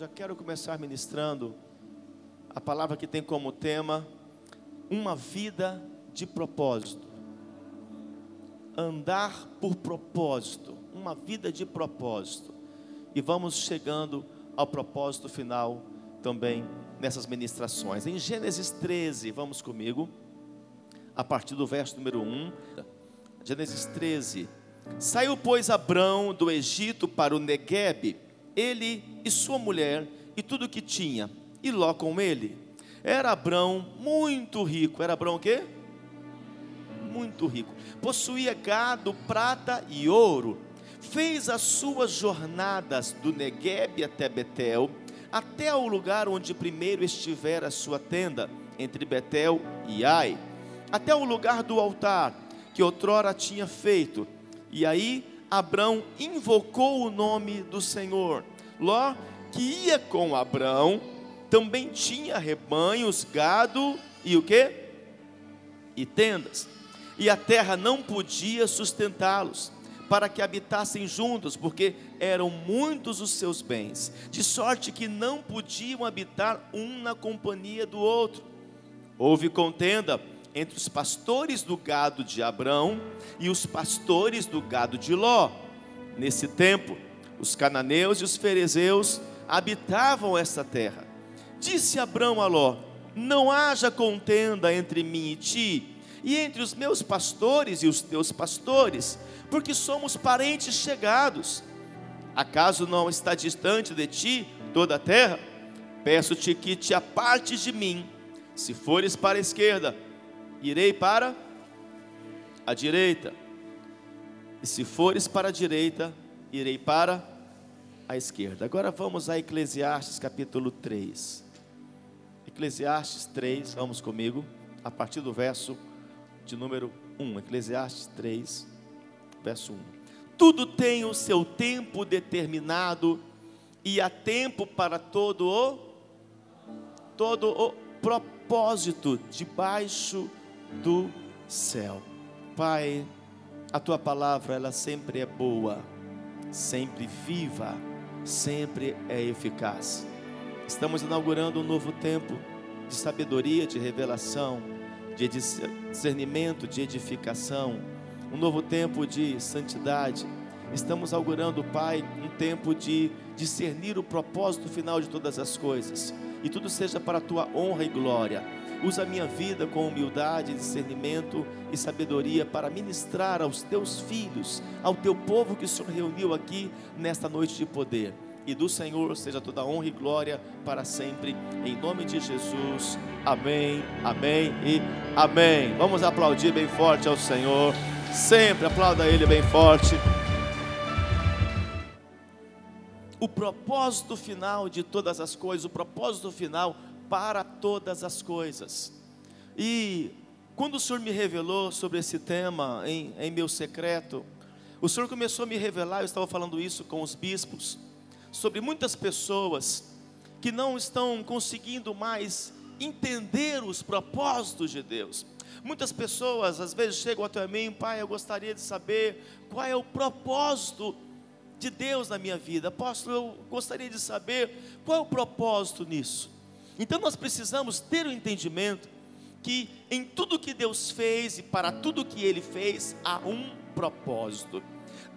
já quero começar ministrando a palavra que tem como tema uma vida de propósito. Andar por propósito, uma vida de propósito. E vamos chegando ao propósito final também nessas ministrações. Em Gênesis 13, vamos comigo, a partir do verso número 1. Gênesis 13. Saiu, pois, Abrão do Egito para o Neguebe, ele e sua mulher e tudo que tinha, e Ló com ele. Era Abrão muito rico. Era Abrão o quê? Muito rico. Possuía gado, prata e ouro. Fez as suas jornadas do Neguebe até Betel, até o lugar onde primeiro estivera a sua tenda, entre Betel e Ai, até o lugar do altar que outrora tinha feito. E aí Abrão invocou o nome do Senhor. Ló, que ia com Abrão, também tinha rebanhos, gado e o que? E tendas. E a terra não podia sustentá-los, para que habitassem juntos, porque eram muitos os seus bens, de sorte que não podiam habitar um na companhia do outro. Houve contenda entre os pastores do gado de Abrão e os pastores do gado de Ló. Nesse tempo, os cananeus e os ferezeus habitavam essa terra. Disse Abrão a Ló: Não haja contenda entre mim e ti, e entre os meus pastores e os teus pastores, porque somos parentes chegados. Acaso não está distante de ti toda a terra? Peço-te que te apartes de mim. Se fores para a esquerda, irei para a direita. E se fores para a direita, irei para a esquerda. Agora vamos a Eclesiastes capítulo 3. Eclesiastes 3, vamos comigo, a partir do verso de número 1. Eclesiastes 3, verso 1. Tudo tem o seu tempo determinado e há tempo para todo o todo o propósito debaixo do céu. Pai, a tua palavra ela sempre é boa, sempre viva, sempre é eficaz. Estamos inaugurando um novo tempo de sabedoria, de revelação, de discernimento, de edificação, um novo tempo de santidade. Estamos inaugurando, Pai, um tempo de discernir o propósito final de todas as coisas. E tudo seja para a tua honra e glória Usa a minha vida com humildade, discernimento e sabedoria para ministrar aos teus filhos, ao teu povo que o Senhor reuniu aqui nesta noite de poder. E do Senhor seja toda honra e glória para sempre, em nome de Jesus. Amém, amém e amém. Vamos aplaudir bem forte ao Senhor. Sempre aplauda Ele bem forte. O propósito final de todas as coisas, o propósito final para todas as coisas. E quando o Senhor me revelou sobre esse tema em, em meu secreto, o Senhor começou a me revelar, eu estava falando isso com os bispos, sobre muitas pessoas que não estão conseguindo mais entender os propósitos de Deus. Muitas pessoas às vezes chegam até mim, pai, eu gostaria de saber qual é o propósito de Deus na minha vida. Apóstolo, eu gostaria de saber qual é o propósito nisso. Então nós precisamos ter o entendimento que em tudo que Deus fez e para tudo que Ele fez há um propósito.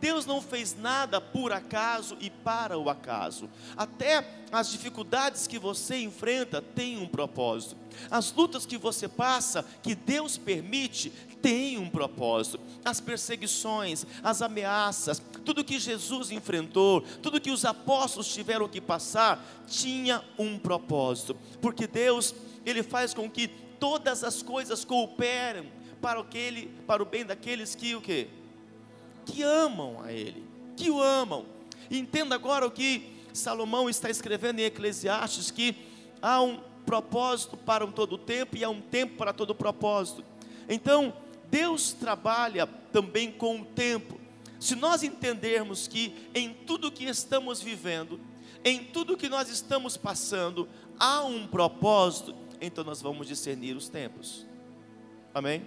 Deus não fez nada por acaso e para o acaso. Até as dificuldades que você enfrenta têm um propósito. As lutas que você passa, que Deus permite, tem um propósito. As perseguições, as ameaças, tudo que Jesus enfrentou, tudo que os apóstolos tiveram que passar, tinha um propósito. Porque Deus, ele faz com que todas as coisas cooperem para o que ele, para o bem daqueles que o quê? Que amam a Ele, que o amam. entenda agora o que Salomão está escrevendo em Eclesiastes: que há um propósito para um todo tempo e há um tempo para todo propósito. Então, Deus trabalha também com o tempo. Se nós entendermos que em tudo que estamos vivendo, em tudo que nós estamos passando, há um propósito, então nós vamos discernir os tempos. Amém?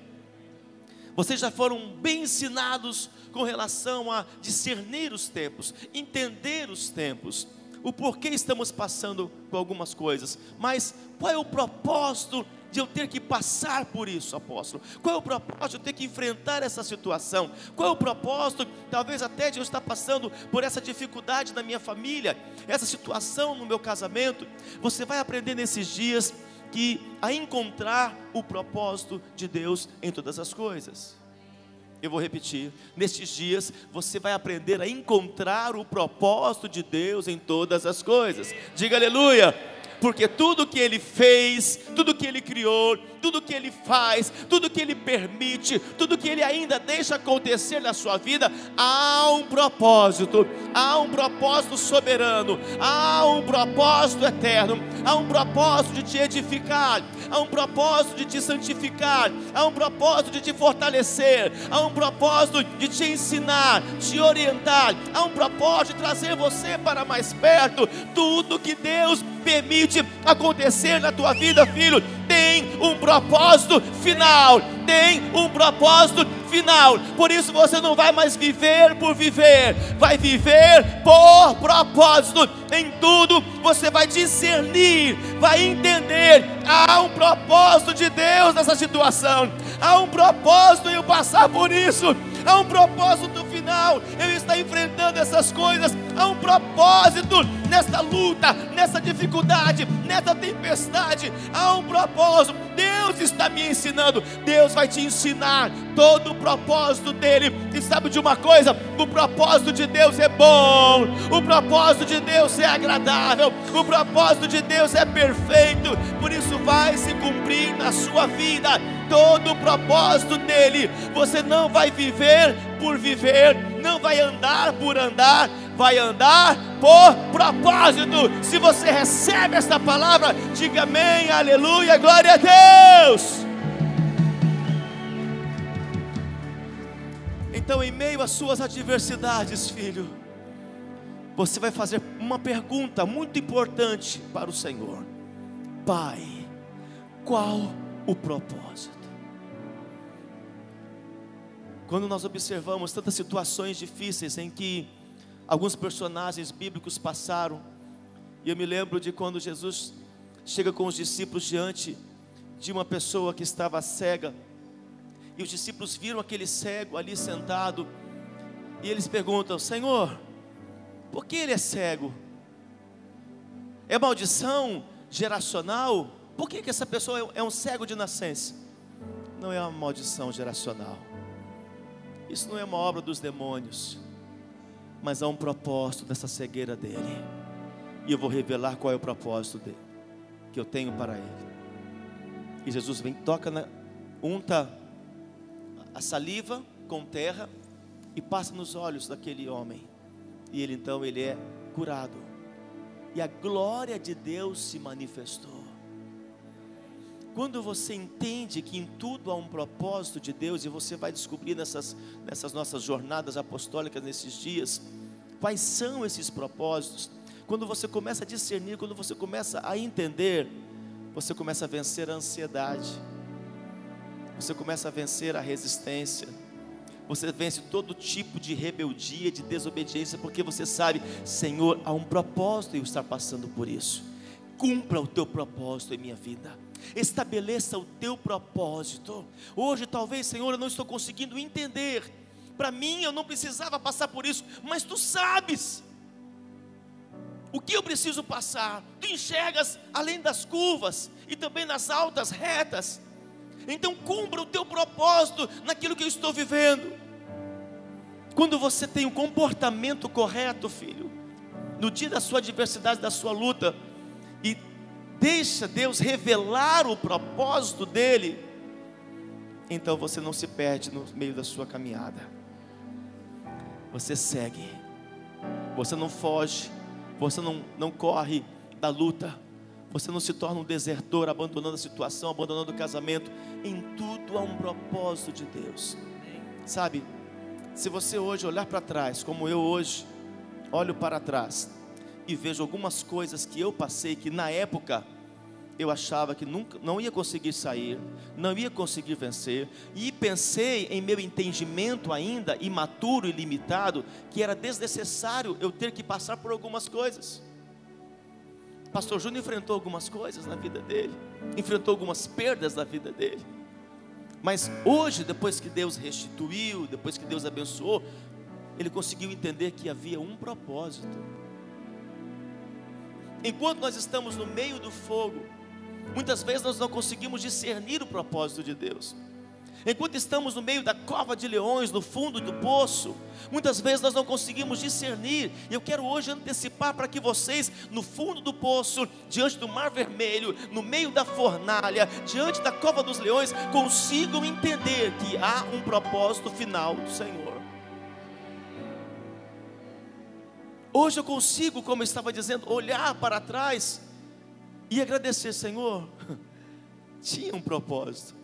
Vocês já foram bem ensinados com relação a discernir os tempos, entender os tempos. o porquê estamos passando por algumas coisas, mas qual é o propósito de eu ter que passar por isso, apóstolo? Qual é o propósito de eu ter que enfrentar essa situação? Qual é o propósito, talvez até de eu estar passando por essa dificuldade na minha família, essa situação no meu casamento? Você vai aprender nesses dias que a encontrar o propósito de Deus em todas as coisas. Eu vou repetir. Nestes dias você vai aprender a encontrar o propósito de Deus em todas as coisas. Diga aleluia porque tudo que ele fez, tudo que ele criou, tudo que ele faz, tudo que ele permite, tudo que ele ainda deixa acontecer na sua vida, há um propósito, há um propósito soberano, há um propósito eterno, há um propósito de te edificar, há um propósito de te santificar, há um propósito de te fortalecer, há um propósito de te ensinar, te orientar, há um propósito de trazer você para mais perto. Tudo que Deus permite acontecer na tua vida, filho, tem um propósito final. Tem um propósito final. Por isso você não vai mais viver por viver, vai viver por propósito. Em tudo você vai discernir, vai entender. Há um propósito de Deus nessa situação. Há um propósito em eu passar por isso. Há um propósito final. Eu estou enfrentando essas coisas. Há um propósito nessa luta, nessa dificuldade, nessa tempestade. Há um propósito. Deus está me ensinando. Deus vai te ensinar todo o propósito dele. E sabe de uma coisa? O propósito de Deus é bom. O propósito de Deus é agradável. O propósito de Deus é perfeito. Por isso vai se cumprir na sua vida todo o propósito dele. Você não vai viver por viver, não vai andar por andar, vai andar por propósito. Se você recebe esta palavra, diga amém, aleluia, glória a Deus. Então, em meio às suas adversidades, filho, você vai fazer uma pergunta muito importante para o Senhor: Pai, qual o propósito? Quando nós observamos tantas situações difíceis em que alguns personagens bíblicos passaram, e eu me lembro de quando Jesus chega com os discípulos diante de uma pessoa que estava cega, e os discípulos viram aquele cego ali sentado, e eles perguntam: Senhor, por que ele é cego? É maldição geracional? Por que, que essa pessoa é um cego de nascença? Não é uma maldição geracional isso não é uma obra dos demônios, mas há um propósito dessa cegueira dele. E eu vou revelar qual é o propósito dele, que eu tenho para ele. E Jesus vem, toca na, unta a saliva com terra e passa nos olhos daquele homem. E ele então ele é curado. E a glória de Deus se manifestou. Quando você entende que em tudo há um propósito de Deus, e você vai descobrir nessas, nessas nossas jornadas apostólicas, nesses dias, quais são esses propósitos, quando você começa a discernir, quando você começa a entender, você começa a vencer a ansiedade, você começa a vencer a resistência, você vence todo tipo de rebeldia, de desobediência, porque você sabe, Senhor, há um propósito em eu estar passando por isso. Cumpra o teu propósito em minha vida estabeleça o teu propósito. Hoje, talvez, Senhor, eu não estou conseguindo entender. Para mim, eu não precisava passar por isso, mas tu sabes o que eu preciso passar. Tu enxergas além das curvas e também nas altas retas. Então, cumpra o teu propósito naquilo que eu estou vivendo. Quando você tem o comportamento correto, filho, no dia da sua adversidade, da sua luta, deixa Deus revelar o propósito dele, então você não se perde no meio da sua caminhada. Você segue, você não foge, você não, não corre da luta, você não se torna um desertor, abandonando a situação, abandonando o casamento. Em tudo há um propósito de Deus. Sabe, se você hoje olhar para trás, como eu hoje olho para trás, e vejo algumas coisas que eu passei que na época eu achava que nunca, não ia conseguir sair, não ia conseguir vencer, e pensei em meu entendimento ainda imaturo e limitado, que era desnecessário eu ter que passar por algumas coisas. Pastor Júnior enfrentou algumas coisas na vida dele, enfrentou algumas perdas na vida dele. Mas hoje, depois que Deus restituiu, depois que Deus abençoou, ele conseguiu entender que havia um propósito. Enquanto nós estamos no meio do fogo, muitas vezes nós não conseguimos discernir o propósito de Deus. Enquanto estamos no meio da cova de leões, no fundo do poço, muitas vezes nós não conseguimos discernir. E eu quero hoje antecipar para que vocês, no fundo do poço, diante do mar vermelho, no meio da fornalha, diante da cova dos leões, consigam entender que há um propósito final do Senhor. Hoje eu consigo, como eu estava dizendo, olhar para trás e agradecer, Senhor, tinha um propósito.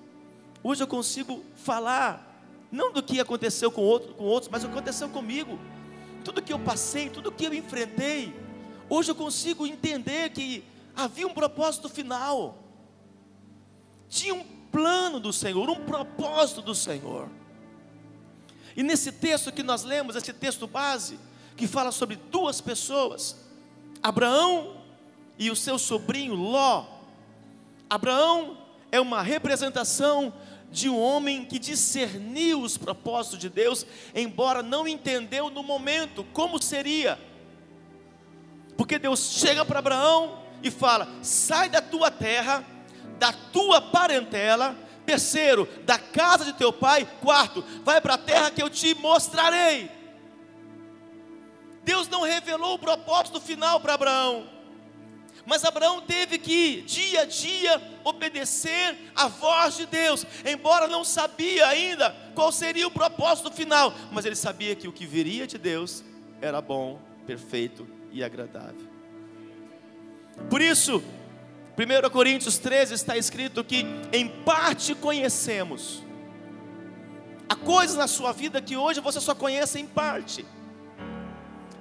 Hoje eu consigo falar, não do que aconteceu com, outro, com outros, mas o que aconteceu comigo. Tudo que eu passei, tudo que eu enfrentei. Hoje eu consigo entender que havia um propósito final. Tinha um plano do Senhor, um propósito do Senhor. E nesse texto que nós lemos, esse texto base, que fala sobre duas pessoas, Abraão e o seu sobrinho Ló. Abraão é uma representação de um homem que discerniu os propósitos de Deus, embora não entendeu no momento como seria. Porque Deus chega para Abraão e fala: sai da tua terra, da tua parentela, terceiro, da casa de teu pai, quarto, vai para a terra que eu te mostrarei. Deus não revelou o propósito final para Abraão. Mas Abraão teve que, dia a dia, obedecer à voz de Deus, embora não sabia ainda qual seria o propósito final, mas ele sabia que o que viria de Deus era bom, perfeito e agradável. Por isso, 1 Coríntios 13 está escrito que, em parte conhecemos, há coisas na sua vida que hoje você só conhece em parte,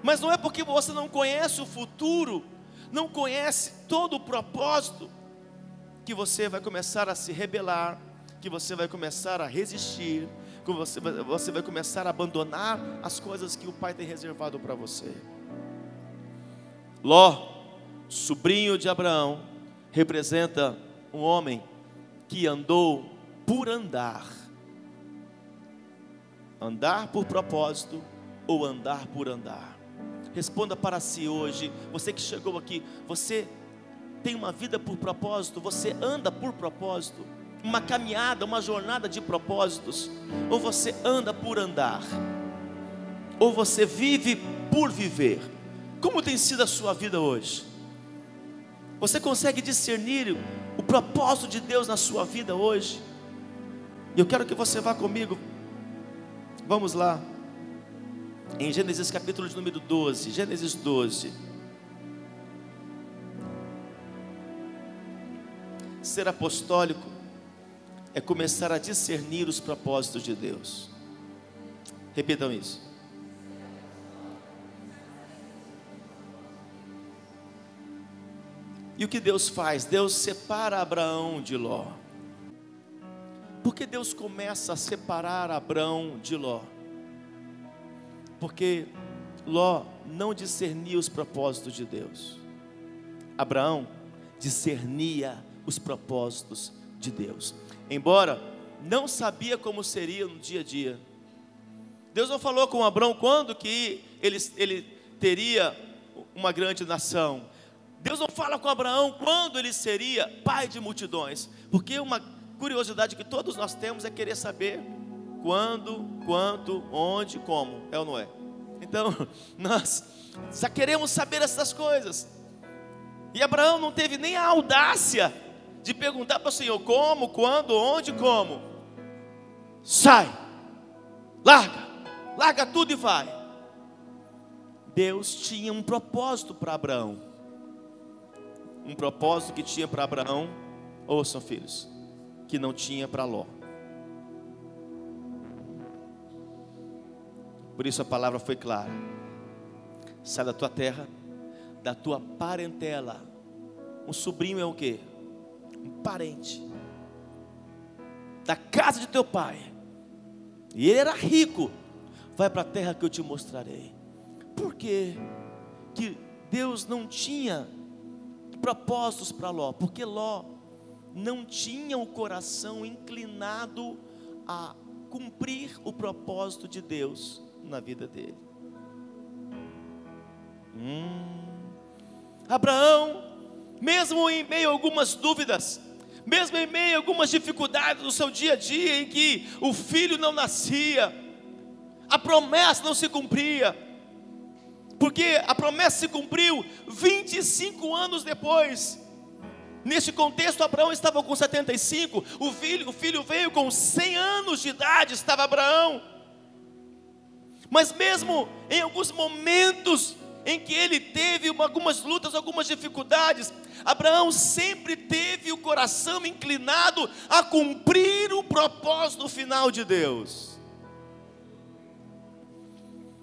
mas não é porque você não conhece o futuro não conhece todo o propósito, que você vai começar a se rebelar, que você vai começar a resistir, que você, você vai começar a abandonar as coisas que o Pai tem reservado para você. Ló, sobrinho de Abraão, representa um homem que andou por andar. Andar por propósito ou andar por andar. Responda para si hoje, você que chegou aqui, você tem uma vida por propósito, você anda por propósito, uma caminhada, uma jornada de propósitos, ou você anda por andar, ou você vive por viver. Como tem sido a sua vida hoje? Você consegue discernir o propósito de Deus na sua vida hoje? Eu quero que você vá comigo. Vamos lá em Gênesis capítulo de número 12, Gênesis 12. Ser apostólico é começar a discernir os propósitos de Deus. Repitam isso. E o que Deus faz? Deus separa Abraão de Ló. Por que Deus começa a separar Abraão de Ló? Porque Ló não discernia os propósitos de Deus. Abraão discernia os propósitos de Deus. Embora não sabia como seria no dia a dia. Deus não falou com Abraão quando que ele, ele teria uma grande nação. Deus não fala com Abraão quando ele seria pai de multidões. Porque uma curiosidade que todos nós temos é querer saber quando, quanto, onde, como. É ou não é? Então, nós já queremos saber essas coisas. E Abraão não teve nem a audácia de perguntar para o Senhor como, quando, onde, como. Sai, larga, larga tudo e vai. Deus tinha um propósito para Abraão. Um propósito que tinha para Abraão, ouçam filhos, que não tinha para Ló. Por isso a palavra foi clara. Sai da tua terra, da tua parentela. Um sobrinho é o quê? Um parente. Da casa de teu pai. E ele era rico. Vai para a terra que eu te mostrarei. Por quê? Que Deus não tinha propósitos para Ló, porque Ló não tinha o coração inclinado a cumprir o propósito de Deus na vida dele. Hum. Abraão, mesmo em meio a algumas dúvidas, mesmo em meio a algumas dificuldades no seu dia a dia, em que o filho não nascia, a promessa não se cumpria, porque a promessa se cumpriu 25 anos depois. Neste contexto, Abraão estava com 75, o filho, o filho veio com 100 anos de idade, estava Abraão. Mas mesmo em alguns momentos em que ele teve algumas lutas, algumas dificuldades, Abraão sempre teve o coração inclinado a cumprir o propósito final de Deus.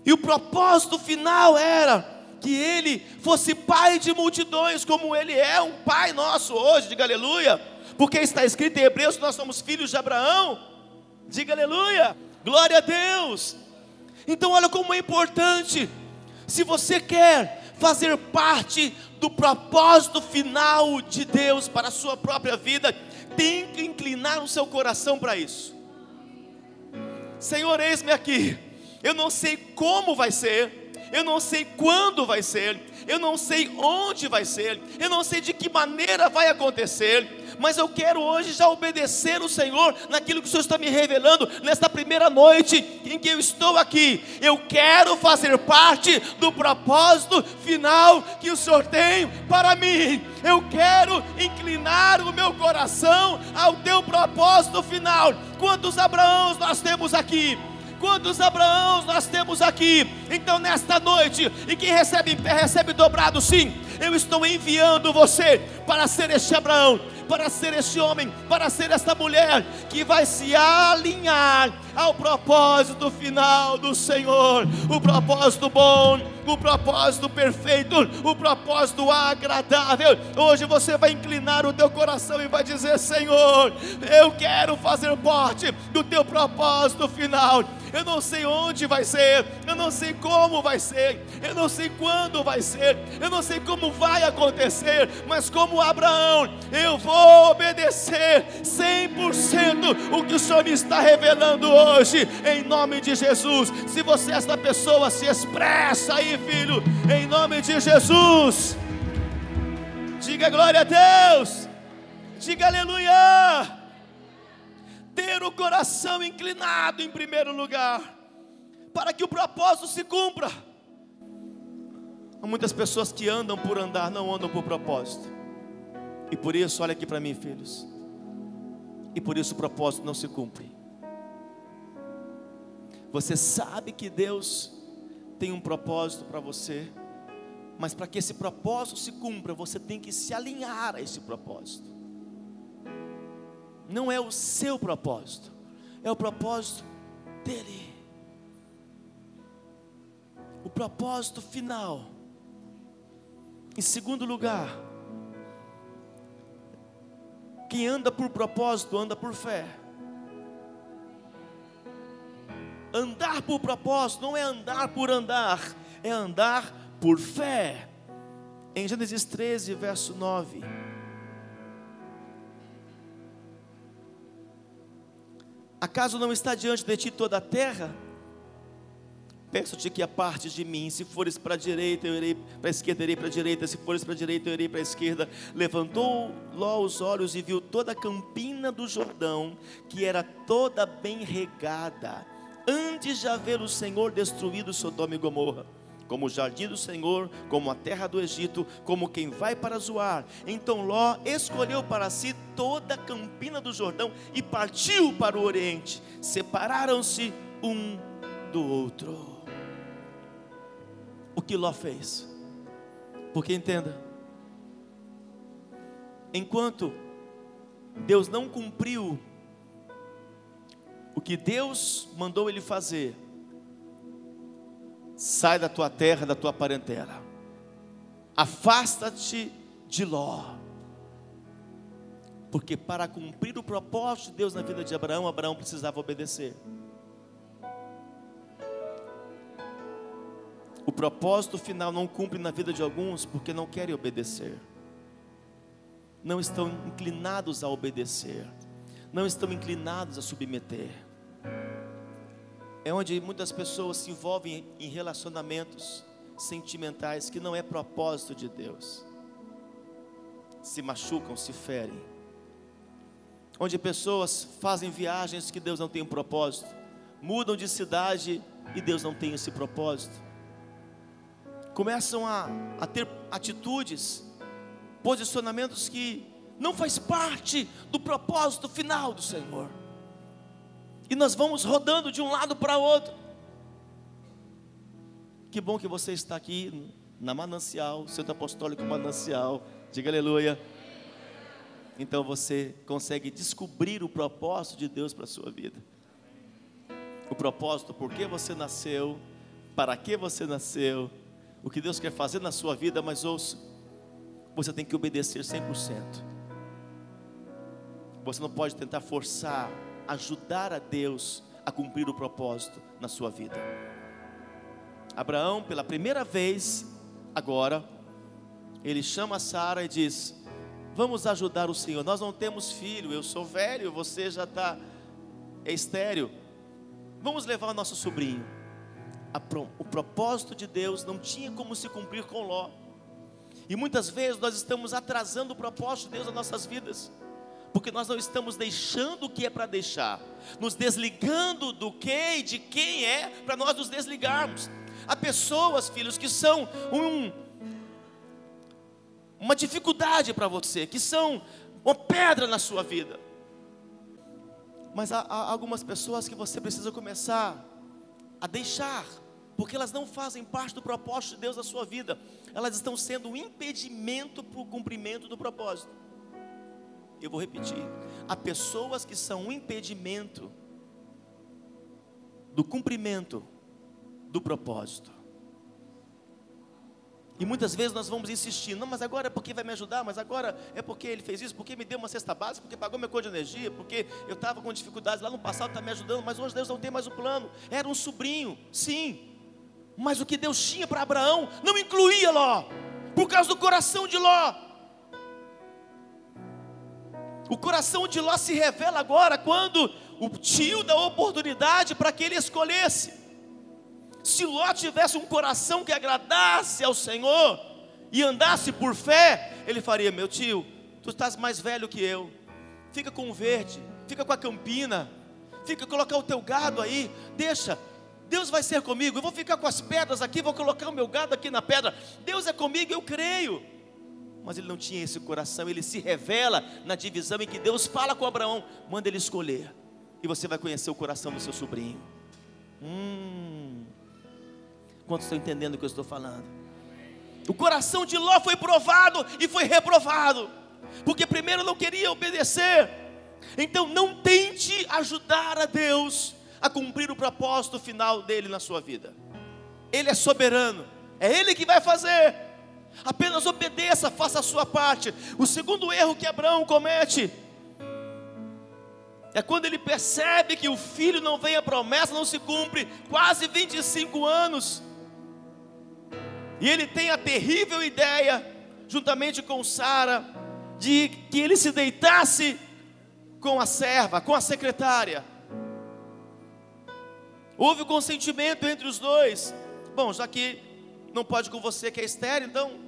E o propósito final era que ele fosse pai de multidões, como ele é um pai nosso hoje, diga aleluia, porque está escrito em Hebreus que nós somos filhos de Abraão, diga aleluia, glória a Deus. Então, olha como é importante, se você quer fazer parte do propósito final de Deus para a sua própria vida, tem que inclinar o seu coração para isso. Senhor, eis-me aqui. Eu não sei como vai ser, eu não sei quando vai ser, eu não sei onde vai ser, eu não sei de que maneira vai acontecer, mas eu quero hoje já obedecer o Senhor naquilo que o Senhor está me revelando nesta primeira noite em que eu estou aqui. Eu quero fazer parte do propósito final que o Senhor tem para mim. Eu quero inclinar o meu coração ao teu propósito final. Quantos Abraãos nós temos aqui? Quantos Abraãos nós temos aqui? Então, nesta noite, e quem recebe em pé, recebe dobrado, sim. Eu estou enviando você para ser este Abraão, para ser este homem, para ser esta mulher que vai se alinhar ao propósito final do Senhor, o propósito bom, o propósito perfeito, o propósito agradável. Hoje você vai inclinar o teu coração e vai dizer: Senhor, eu quero fazer parte do teu propósito final. Eu não sei onde vai ser, eu não sei como vai ser, eu não sei quando vai ser, eu não sei como vai acontecer, mas como Abraão, eu vou obedecer 100% o que o Senhor me está revelando hoje, em nome de Jesus. Se você é esta pessoa, se expressa aí, filho, em nome de Jesus. Diga glória a Deus, diga aleluia ter o coração inclinado em primeiro lugar, para que o propósito se cumpra. Há muitas pessoas que andam por andar, não andam por propósito. E por isso, olha aqui para mim, filhos. E por isso o propósito não se cumpre. Você sabe que Deus tem um propósito para você, mas para que esse propósito se cumpra, você tem que se alinhar a esse propósito não é o seu propósito, é o propósito dele. O propósito final. Em segundo lugar, quem anda por propósito anda por fé. Andar por propósito não é andar por andar, é andar por fé. Em Gênesis 13, verso 9. Acaso não está diante de ti toda a terra? Peço-te que apartes de mim, se fores para a direita, eu irei para a esquerda, irei para a direita, se fores para a direita, eu irei para a esquerda. Levantou Ló os olhos e viu toda a campina do Jordão, que era toda bem regada, antes de haver o Senhor destruído Sodoma e Gomorra como o jardim do Senhor, como a terra do Egito, como quem vai para Zoar. Então Ló escolheu para si toda a campina do Jordão e partiu para o oriente. Separaram-se um do outro. Que Ló fez? Porque entenda, enquanto Deus não cumpriu o que Deus mandou ele fazer, sai da tua terra, da tua parentela, afasta-te de Ló, porque para cumprir o propósito de Deus na vida de Abraão, Abraão precisava obedecer. O propósito final não cumpre na vida de alguns porque não querem obedecer. não estão inclinados a obedecer, não estão inclinados a submeter. É onde muitas pessoas se envolvem em relacionamentos sentimentais que não é propósito de Deus. Se machucam, se ferem. Onde pessoas fazem viagens que Deus não tem um propósito, mudam de cidade e Deus não tem esse propósito. Começam a, a ter atitudes, posicionamentos que não faz parte do propósito final do Senhor. E nós vamos rodando de um lado para outro. Que bom que você está aqui na Manancial, Centro Apostólico Manancial. Diga aleluia. Então você consegue descobrir o propósito de Deus para a sua vida. O propósito, por que você nasceu, para que você nasceu, o que Deus quer fazer na sua vida, mas ouça, você tem que obedecer 100%. Você não pode tentar forçar, ajudar a Deus a cumprir o propósito na sua vida. Abraão, pela primeira vez, agora, ele chama Sara e diz: Vamos ajudar o Senhor. Nós não temos filho, eu sou velho, você já está é estéreo. Vamos levar o nosso sobrinho. O propósito de Deus não tinha como se cumprir com Ló. E muitas vezes nós estamos atrasando o propósito de Deus nas nossas vidas, porque nós não estamos deixando o que é para deixar, nos desligando do que e de quem é, para nós nos desligarmos. Há pessoas, filhos, que são um, uma dificuldade para você, que são uma pedra na sua vida. Mas há, há algumas pessoas que você precisa começar a deixar, porque elas não fazem parte do propósito de Deus na sua vida, elas estão sendo um impedimento para o cumprimento do propósito. Eu vou repetir: há pessoas que são um impedimento do cumprimento do propósito. E muitas vezes nós vamos insistir, não, mas agora é porque vai me ajudar, mas agora é porque ele fez isso, porque me deu uma cesta básica, porque pagou minha conta de energia, porque eu estava com dificuldades lá no passado, está me ajudando, mas hoje Deus não tem mais o plano. Era um sobrinho, sim, mas o que Deus tinha para Abraão não incluía Ló, por causa do coração de Ló. O coração de Ló se revela agora quando o tio dá oportunidade para que ele escolhesse. Se Ló tivesse um coração que agradasse ao Senhor e andasse por fé, ele faria: Meu tio, tu estás mais velho que eu, fica com o verde, fica com a campina, fica colocar o teu gado aí, deixa. Deus vai ser comigo, eu vou ficar com as pedras aqui, vou colocar o meu gado aqui na pedra. Deus é comigo, eu creio. Mas ele não tinha esse coração, ele se revela na divisão em que Deus fala com Abraão, manda ele escolher, e você vai conhecer o coração do seu sobrinho. Hum. Quantos estão entendendo o que eu estou falando? O coração de Ló foi provado e foi reprovado, porque primeiro não queria obedecer. Então não tente ajudar a Deus a cumprir o propósito final dele na sua vida. Ele é soberano, é ele que vai fazer. Apenas obedeça, faça a sua parte. O segundo erro que Abraão comete é quando ele percebe que o filho não vem a promessa, não se cumpre, quase 25 anos. E ele tem a terrível ideia, juntamente com Sara, de que ele se deitasse com a serva, com a secretária. Houve consentimento entre os dois. Bom, já que não pode com você que é estéreo, então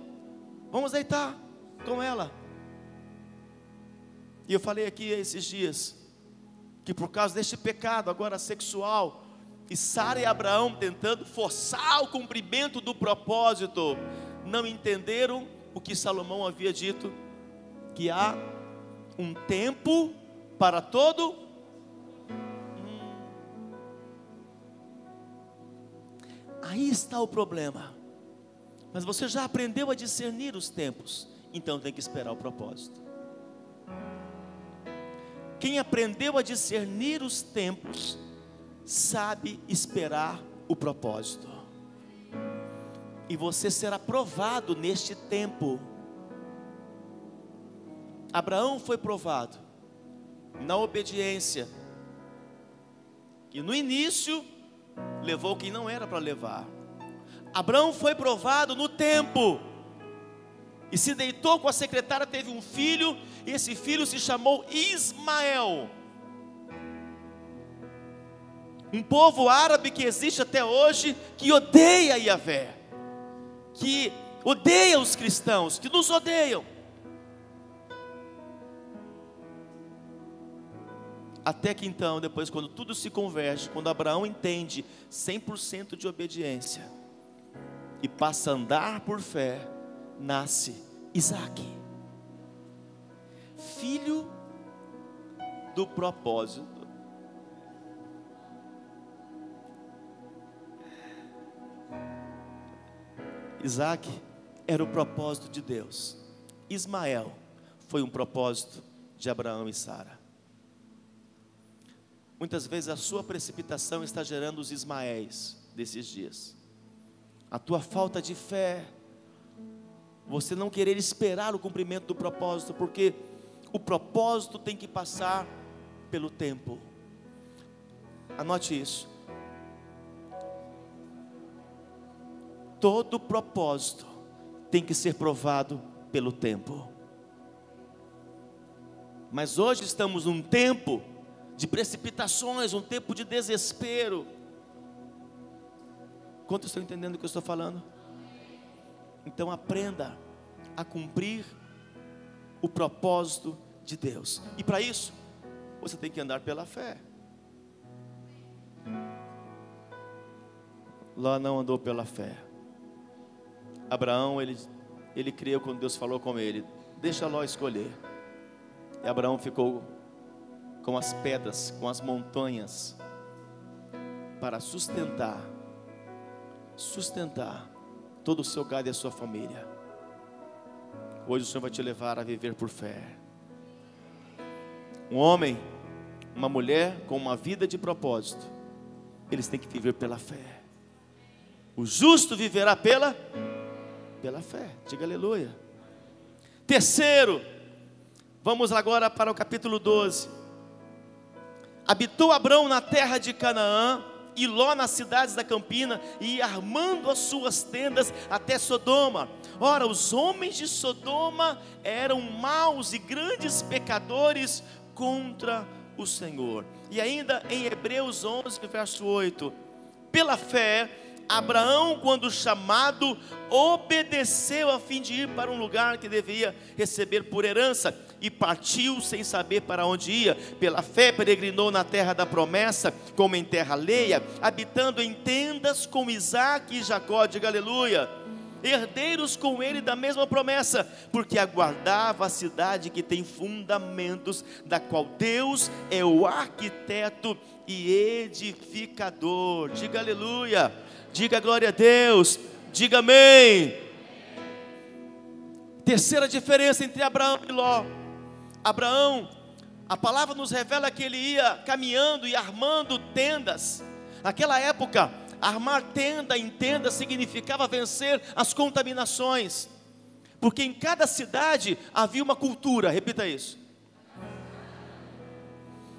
vamos deitar com ela. E eu falei aqui esses dias que por causa deste pecado agora sexual, e Sara e Abraão tentando forçar o cumprimento do propósito, não entenderam o que Salomão havia dito, que há um tempo para todo. Hum. Aí está o problema. Mas você já aprendeu a discernir os tempos, então tem que esperar o propósito. Quem aprendeu a discernir os tempos, sabe esperar o propósito. E você será provado neste tempo. Abraão foi provado na obediência. E no início levou quem não era para levar. Abraão foi provado no tempo. e se deitou com a secretária, teve um filho, e esse filho se chamou Ismael. Um povo árabe que existe até hoje, que odeia Yahvé, que odeia os cristãos, que nos odeiam. Até que então, depois, quando tudo se converte, quando Abraão entende 100% de obediência e passa a andar por fé, nasce Isaac, filho do propósito. Isaac era o propósito de Deus, Ismael foi um propósito de Abraão e Sara. Muitas vezes a sua precipitação está gerando os Ismaéis desses dias. A tua falta de fé, você não querer esperar o cumprimento do propósito, porque o propósito tem que passar pelo tempo. Anote isso. Todo propósito tem que ser provado pelo tempo. Mas hoje estamos num tempo de precipitações, um tempo de desespero. Quantos estão entendendo o que eu estou falando? Então aprenda a cumprir o propósito de Deus. E para isso, você tem que andar pela fé. Lá não andou pela fé. Abraão, ele, ele creu quando Deus falou com ele: Deixa Ló escolher. E Abraão ficou com as pedras, com as montanhas, para sustentar, sustentar todo o seu gado e a sua família. Hoje o Senhor vai te levar a viver por fé. Um homem, uma mulher com uma vida de propósito, eles têm que viver pela fé. O justo viverá pela pela fé. Diga aleluia. Terceiro, vamos agora para o capítulo 12. Habitou Abrão na terra de Canaã, e Ló nas cidades da campina, e armando as suas tendas até Sodoma. Ora, os homens de Sodoma eram maus e grandes pecadores contra o Senhor. E ainda em Hebreus 11, verso 8: pela fé, Abraão, quando chamado, obedeceu a fim de ir para um lugar que devia receber por herança e partiu sem saber para onde ia. Pela fé peregrinou na terra da promessa, como em terra alheia, habitando em tendas com Isaac e Jacó, diga aleluia. Herdeiros com ele da mesma promessa, porque aguardava a cidade que tem fundamentos, da qual Deus é o arquiteto e edificador. Diga aleluia, diga glória a Deus, diga amém. Terceira diferença entre Abraão e Ló. Abraão, a palavra nos revela que ele ia caminhando e armando tendas. Naquela época, armar tenda em tenda significava vencer as contaminações, porque em cada cidade havia uma cultura, repita isso.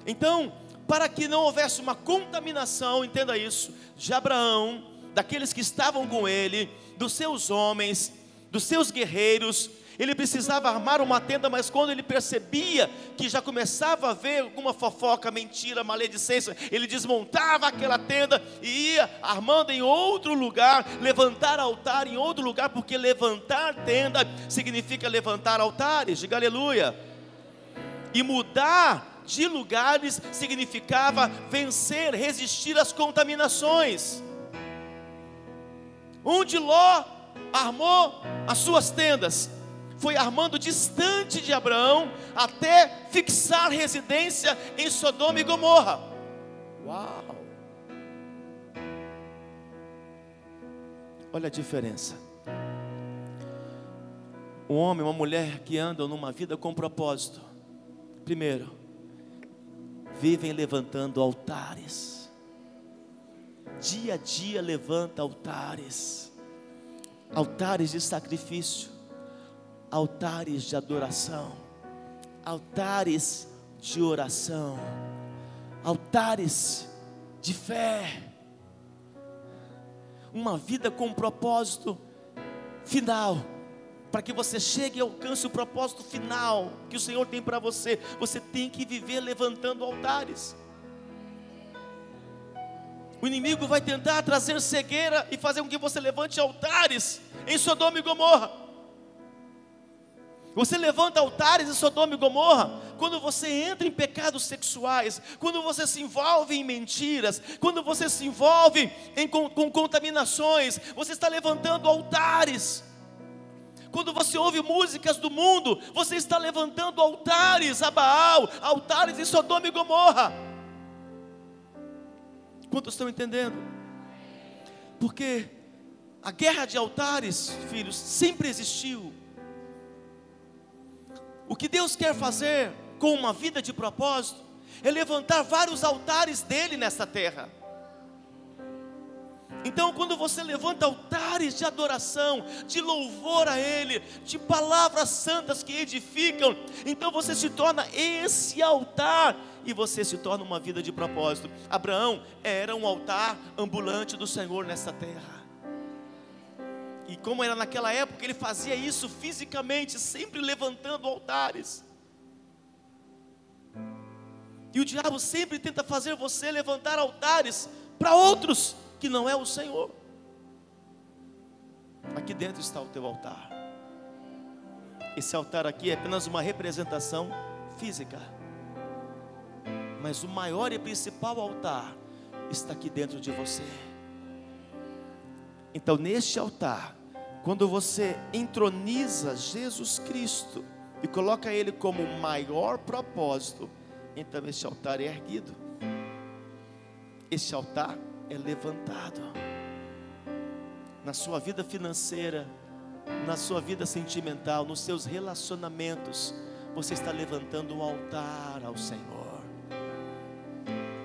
Então, para que não houvesse uma contaminação, entenda isso, de Abraão, daqueles que estavam com ele, dos seus homens, dos seus guerreiros, ele precisava armar uma tenda, mas quando ele percebia que já começava a ver alguma fofoca, mentira, maledicência, ele desmontava aquela tenda e ia armando em outro lugar, levantar altar em outro lugar, porque levantar tenda significa levantar altares, diga aleluia. E mudar de lugares significava vencer, resistir às contaminações. Onde Ló armou as suas tendas, foi armando distante de Abraão até fixar residência em Sodoma e Gomorra. Uau! Olha a diferença. Um homem, uma mulher que andam numa vida com propósito. Primeiro, vivem levantando altares. Dia a dia levanta altares. Altares de sacrifício altares de adoração, altares de oração, altares de fé, uma vida com propósito final, para que você chegue e alcance o propósito final que o Senhor tem para você, você tem que viver levantando altares. O inimigo vai tentar trazer cegueira e fazer com que você levante altares em Sodoma e Gomorra. Você levanta altares em Sodoma e Gomorra quando você entra em pecados sexuais, quando você se envolve em mentiras, quando você se envolve em, com, com contaminações, você está levantando altares. Quando você ouve músicas do mundo, você está levantando altares a Baal, altares em Sodoma e Gomorra. Quantos estão entendendo? Porque a guerra de altares, filhos, sempre existiu. O que Deus quer fazer com uma vida de propósito é levantar vários altares dele nessa terra. Então, quando você levanta altares de adoração, de louvor a Ele, de palavras santas que edificam, então você se torna esse altar e você se torna uma vida de propósito. Abraão era um altar ambulante do Senhor nessa terra. E como era naquela época, ele fazia isso fisicamente, sempre levantando altares. E o diabo sempre tenta fazer você levantar altares para outros que não é o Senhor. Aqui dentro está o teu altar. Esse altar aqui é apenas uma representação física. Mas o maior e principal altar está aqui dentro de você. Então, neste altar, quando você entroniza Jesus Cristo e coloca Ele como o maior propósito, então este altar é erguido. Este altar é levantado. Na sua vida financeira, na sua vida sentimental, nos seus relacionamentos, você está levantando um altar ao Senhor.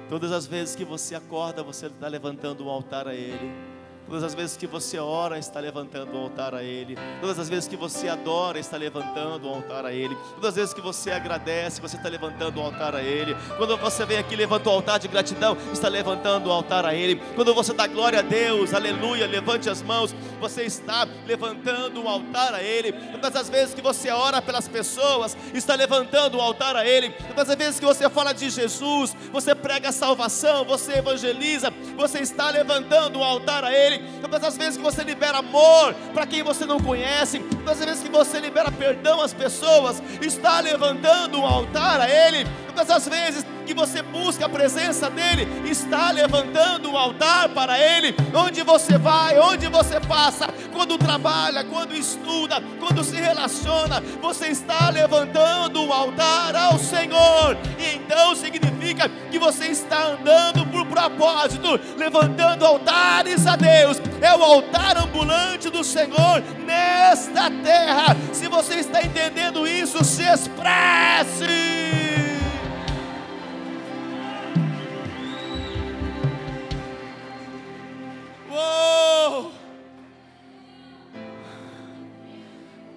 Todas as vezes que você acorda, você está levantando um altar a Ele. Todas as vezes que você ora, está levantando um altar a Ele. Todas as vezes que você adora, está levantando um altar a Ele. Todas as vezes que você agradece, você está levantando um altar a Ele. Quando você vem aqui levanta o altar de gratidão, está levantando um altar a Ele. Quando você dá glória a Deus, aleluia, levante as mãos, você está levantando um altar a Ele. Todas as vezes que você ora pelas pessoas, está levantando um altar a Ele. Todas as vezes que você fala de Jesus, você prega a salvação, você evangeliza, você está levantando um altar a Ele. Todas as vezes que você libera amor para quem você não conhece, todas as vezes que você libera perdão às pessoas, está levantando um altar a Ele. Todas as vezes que você busca a presença dEle, está levantando um altar para Ele. Onde você vai, onde você passa, quando trabalha, quando estuda, quando se relaciona, você está levantando um altar ao Senhor. E então significa que você está andando por propósito, levantando altares a Deus. É o altar ambulante do Senhor nesta terra. Se você está entendendo isso, se expresse.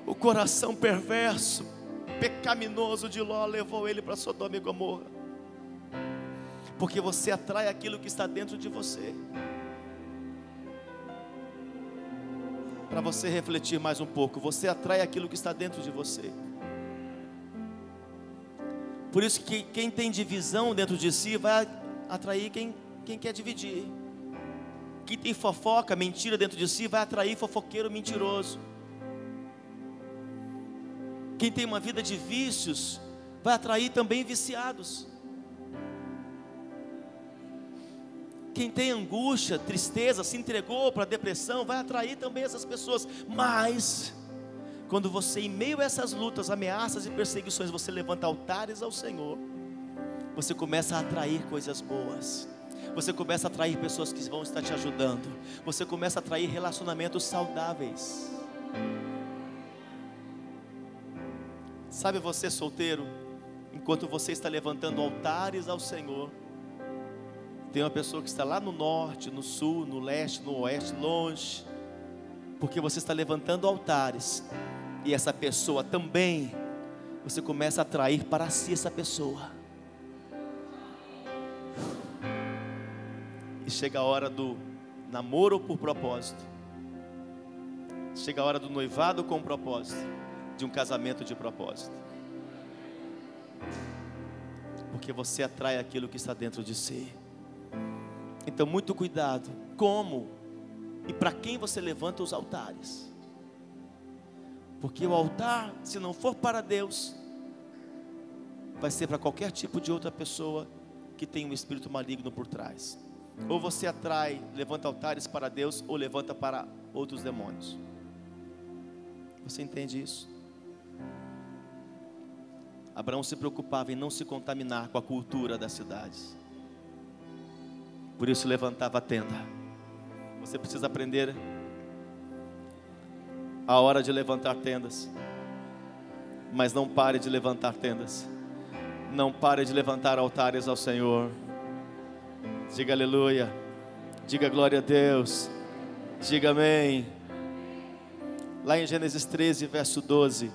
O coração perverso, pecaminoso de Ló levou ele para Sodoma e Gomorra. Porque você atrai aquilo que está dentro de você. Para você refletir mais um pouco, você atrai aquilo que está dentro de você. Por isso que quem tem divisão dentro de si vai atrair quem, quem quer dividir. Quem tem fofoca, mentira dentro de si, vai atrair fofoqueiro mentiroso. Quem tem uma vida de vícios, vai atrair também viciados. Quem tem angústia, tristeza, se entregou para a depressão, vai atrair também essas pessoas. Mas, quando você, em meio a essas lutas, ameaças e perseguições, você levanta altares ao Senhor, você começa a atrair coisas boas você começa a atrair pessoas que vão estar te ajudando, você começa a atrair relacionamentos saudáveis. Sabe você solteiro, enquanto você está levantando altares ao Senhor, tem uma pessoa que está lá no norte, no sul, no leste, no oeste, longe, porque você está levantando altares, e essa pessoa também, você começa a atrair para si essa pessoa. E chega a hora do namoro por propósito. Chega a hora do noivado com propósito, de um casamento de propósito. Porque você atrai aquilo que está dentro de si. Então, muito cuidado. Como e para quem você levanta os altares. Porque o altar, se não for para Deus, vai ser para qualquer tipo de outra pessoa que tem um espírito maligno por trás. Ou você atrai, levanta altares para Deus, ou levanta para outros demônios. Você entende isso? Abraão se preocupava em não se contaminar com a cultura das cidades. Por isso levantava a tenda. Você precisa aprender a hora de levantar tendas. Mas não pare de levantar tendas. Não pare de levantar altares ao Senhor. Diga aleluia. Diga glória a Deus. Diga amém. Lá em Gênesis 13, verso 12.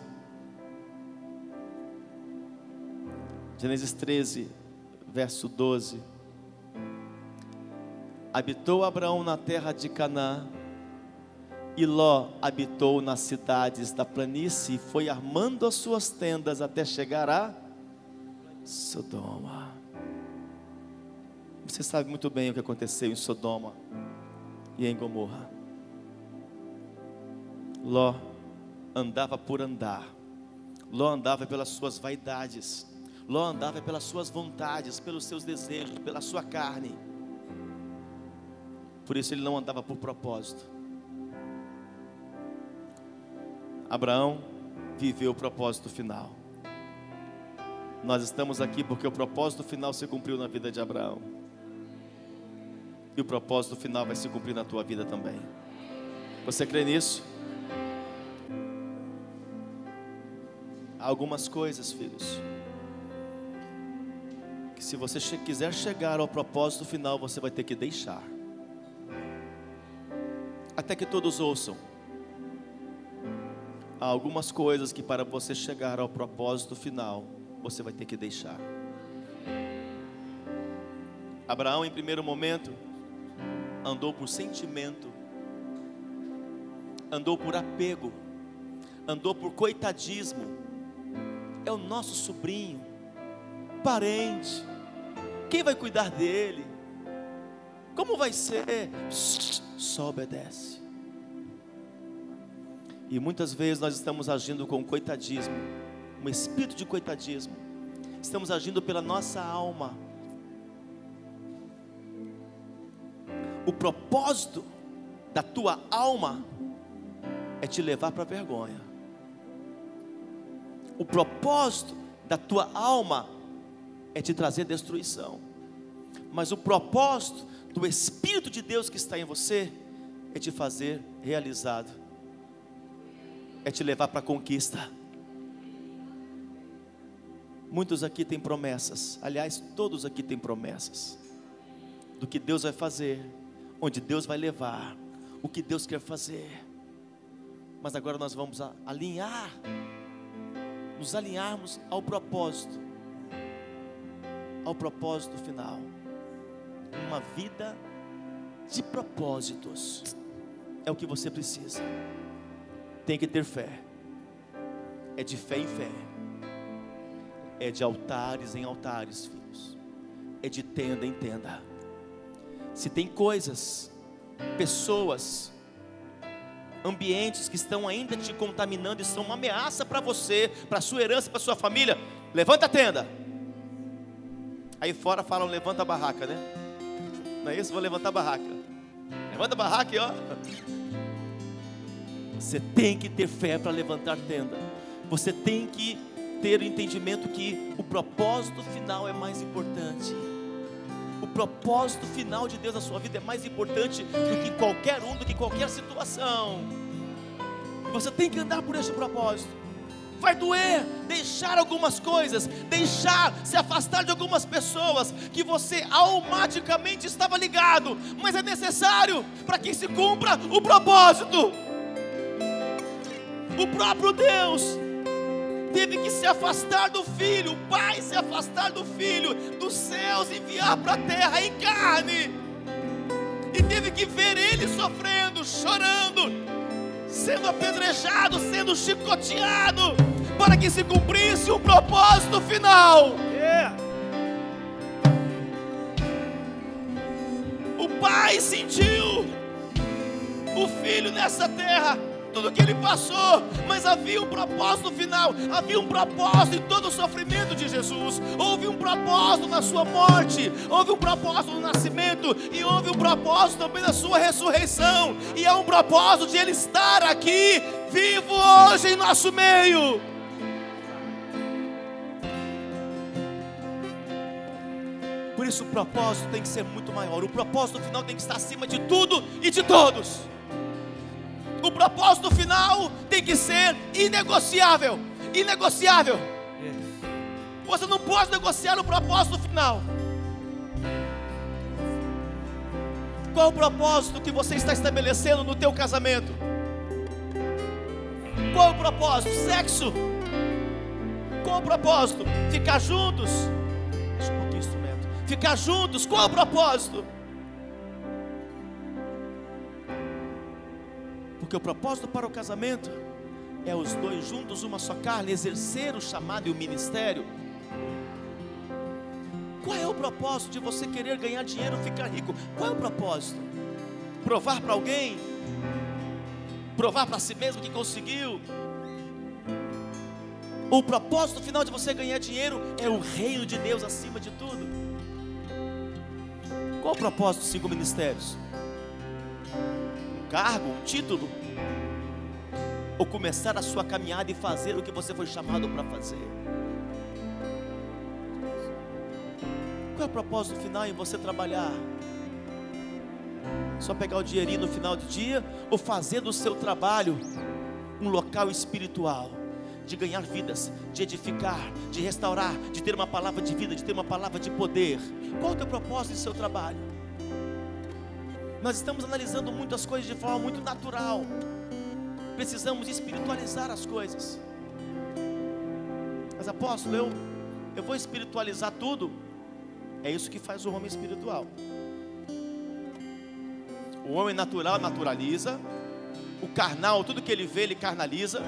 Gênesis 13, verso 12. Habitou Abraão na terra de Canaã, e Ló habitou nas cidades da planície, e foi armando as suas tendas até chegar a Sodoma. Você sabe muito bem o que aconteceu em Sodoma e em Gomorra. Ló andava por andar, Ló andava pelas suas vaidades, Ló andava pelas suas vontades, pelos seus desejos, pela sua carne. Por isso ele não andava por propósito. Abraão viveu o propósito final. Nós estamos aqui porque o propósito final se cumpriu na vida de Abraão. E o propósito final vai se cumprir na tua vida também. Você crê nisso? Há algumas coisas, filhos, que se você quiser chegar ao propósito final, você vai ter que deixar. Até que todos ouçam. Há algumas coisas que para você chegar ao propósito final, você vai ter que deixar. Abraão, em primeiro momento, andou por sentimento, andou por apego, andou por coitadismo. É o nosso sobrinho, parente. Quem vai cuidar dele? Como vai ser? Só obedece. E muitas vezes nós estamos agindo com coitadismo um espírito de coitadismo. Estamos agindo pela nossa alma. O propósito da tua alma é te levar para a vergonha. O propósito da tua alma é te trazer destruição. Mas o propósito do Espírito de Deus que está em você é te fazer realizado, é te levar para a conquista. Muitos aqui têm promessas, aliás, todos aqui têm promessas do que Deus vai fazer, onde Deus vai levar, o que Deus quer fazer. Mas agora nós vamos alinhar, nos alinharmos ao propósito, ao propósito final. Uma vida de propósitos é o que você precisa. Tem que ter fé, é de fé em fé é de altares em altares, filhos, é de tenda em tenda. Se tem coisas, pessoas, ambientes que estão ainda te contaminando e são uma ameaça para você, para sua herança, para sua família, levanta a tenda. Aí fora falam levanta a barraca, né? Não é isso? Vou levantar a barraca. Levanta a barraca, ó. Você tem que ter fé para levantar tenda. Você tem que ter o entendimento que o propósito final é mais importante. O propósito final de Deus na sua vida é mais importante do que qualquer um, do que qualquer situação. Você tem que andar por este propósito. Vai doer deixar algumas coisas, deixar se afastar de algumas pessoas que você automaticamente estava ligado, mas é necessário para que se cumpra o propósito. O próprio Deus teve que se afastar do filho, o pai se afastar do filho, dos céus, enviar para a terra em carne, e teve que ver ele sofrendo, chorando, sendo apedrejado, sendo chicoteado, para que se cumprisse o propósito final. Yeah. O pai sentiu o filho nessa terra tudo que ele passou, mas havia um propósito final, havia um propósito em todo o sofrimento de Jesus, houve um propósito na sua morte, houve um propósito no nascimento, e houve um propósito também na sua ressurreição, e há um propósito de ele estar aqui, vivo hoje em nosso meio. Por isso o propósito tem que ser muito maior. O propósito final tem que estar acima de tudo e de todos. O propósito final tem que ser inegociável. Inegociável. Você não pode negociar o propósito final. Qual o propósito que você está estabelecendo no teu casamento? Qual o propósito? Sexo. Qual o propósito? Ficar juntos. Instrumento. Ficar juntos. Qual o propósito? Porque o propósito para o casamento é os dois juntos, uma só carne, exercer o chamado e o ministério. Qual é o propósito de você querer ganhar dinheiro, ficar rico? Qual é o propósito? Provar para alguém? Provar para si mesmo que conseguiu? O propósito final de você ganhar dinheiro é o reino de Deus acima de tudo. Qual o propósito dos cinco ministérios? Cargo, um título, ou começar a sua caminhada e fazer o que você foi chamado para fazer. Qual é o propósito final em você trabalhar? Só pegar o dinheirinho no final do dia ou fazer do seu trabalho um local espiritual de ganhar vidas, de edificar, de restaurar, de ter uma palavra de vida, de ter uma palavra de poder. Qual é o teu propósito em seu trabalho? Nós estamos analisando muitas coisas de forma muito natural. Precisamos espiritualizar as coisas. Mas apóstolo, eu, eu vou espiritualizar tudo. É isso que faz o homem espiritual. O homem natural naturaliza, o carnal, tudo que ele vê, ele carnaliza,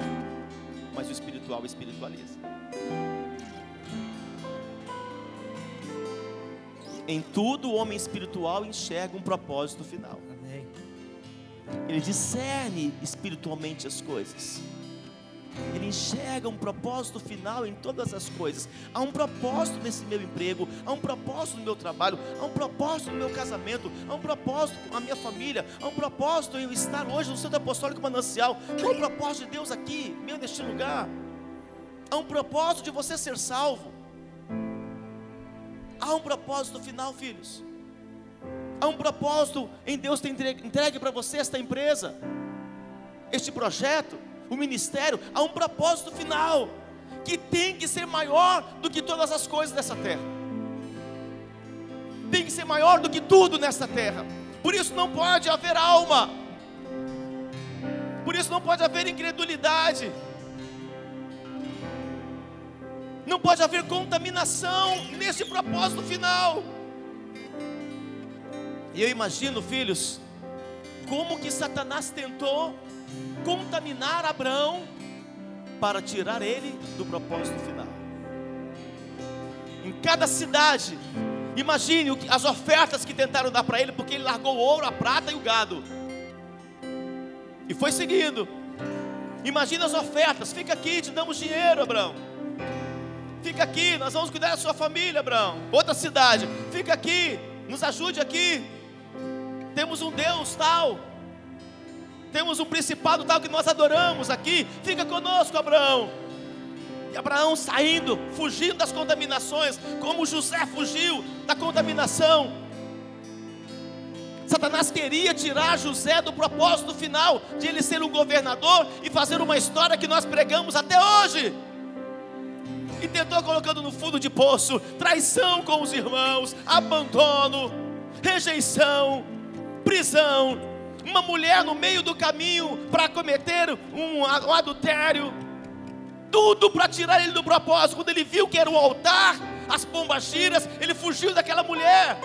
mas o espiritual espiritualiza. Em tudo o homem espiritual enxerga um propósito final. Amém. Ele discerne espiritualmente as coisas. Ele enxerga um propósito final em todas as coisas. Há um propósito nesse meu emprego, há um propósito no meu trabalho, há um propósito no meu casamento, há um propósito com a minha família, há um propósito em eu estar hoje no Centro Apostólico Manancial. É o propósito de Deus aqui, meu neste lugar? Há um propósito de você ser salvo. Há um propósito final, filhos. Há um propósito em Deus ter entregue para você esta empresa, este projeto, o ministério. Há um propósito final que tem que ser maior do que todas as coisas dessa terra. Tem que ser maior do que tudo nessa terra. Por isso não pode haver alma. Por isso não pode haver incredulidade não pode haver contaminação nesse propósito final. E eu imagino, filhos, como que Satanás tentou contaminar Abraão para tirar ele do propósito final. Em cada cidade, imagine as ofertas que tentaram dar para ele, porque ele largou o ouro, a prata e o gado. E foi seguindo. Imagina as ofertas, fica aqui, te damos dinheiro, Abraão. Fica aqui, nós vamos cuidar da sua família, Abraão. Outra cidade, fica aqui, nos ajude aqui. Temos um Deus tal. Temos um principado tal que nós adoramos aqui. Fica conosco, Abraão. E Abraão saindo, fugindo das contaminações, como José fugiu da contaminação. Satanás queria tirar José do propósito final de ele ser um governador e fazer uma história que nós pregamos até hoje e tentou colocando no fundo de poço, traição com os irmãos, abandono, rejeição, prisão, uma mulher no meio do caminho para cometer um, um adultério, tudo para tirar ele do propósito. Quando ele viu que era o altar, as pombagiras, ele fugiu daquela mulher.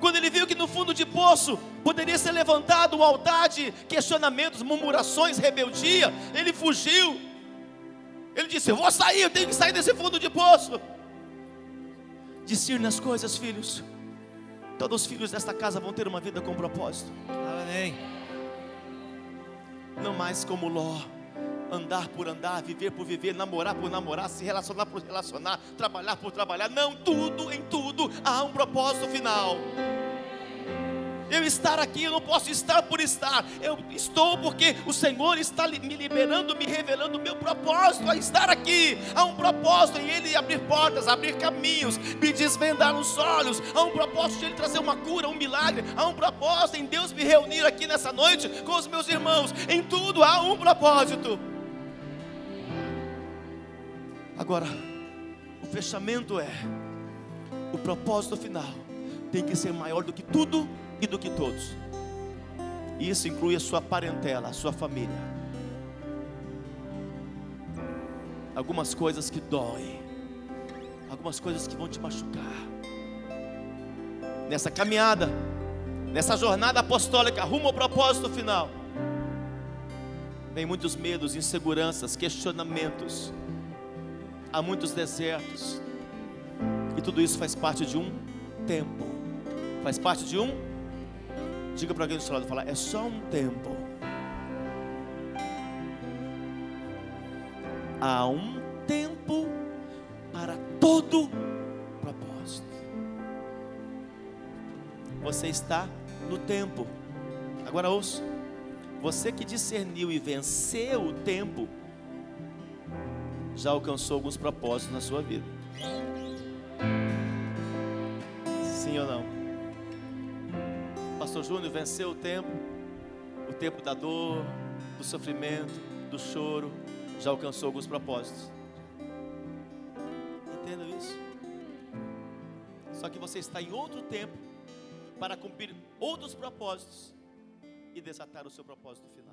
Quando ele viu que no fundo de poço poderia ser levantado um altar de questionamentos, murmurações, rebeldia, ele fugiu. Ele disse: Eu vou sair, eu tenho que sair desse fundo de poço. Discir nas coisas, filhos. Todos os filhos desta casa vão ter uma vida com propósito. Amém. Não mais como Ló, andar por andar, viver por viver, namorar por namorar, se relacionar por relacionar, trabalhar por trabalhar. Não, tudo, em tudo há um propósito final. Eu estar aqui, eu não posso estar por estar. Eu estou porque o Senhor está me liberando, me revelando o meu propósito a estar aqui. Há um propósito em Ele abrir portas, abrir caminhos, me desvendar os olhos. Há um propósito de Ele trazer uma cura, um milagre. Há um propósito em Deus me reunir aqui nessa noite com os meus irmãos. Em tudo há um propósito. Agora, o fechamento é: o propósito final tem que ser maior do que tudo e do que todos. Isso inclui a sua parentela, a sua família. Algumas coisas que doem, algumas coisas que vão te machucar. Nessa caminhada, nessa jornada apostólica rumo ao propósito final, vem muitos medos, inseguranças, questionamentos, há muitos desertos, e tudo isso faz parte de um tempo, faz parte de um Diga para alguém do seu lado, fala, é só um tempo. Há um tempo para todo propósito. Você está no tempo. Agora ouça. Você que discerniu e venceu o tempo, já alcançou alguns propósitos na sua vida. Sim ou não? Pastor Júnior venceu o tempo, o tempo da dor, do sofrimento, do choro, já alcançou alguns propósitos. Entenda isso. Só que você está em outro tempo para cumprir outros propósitos e desatar o seu propósito final.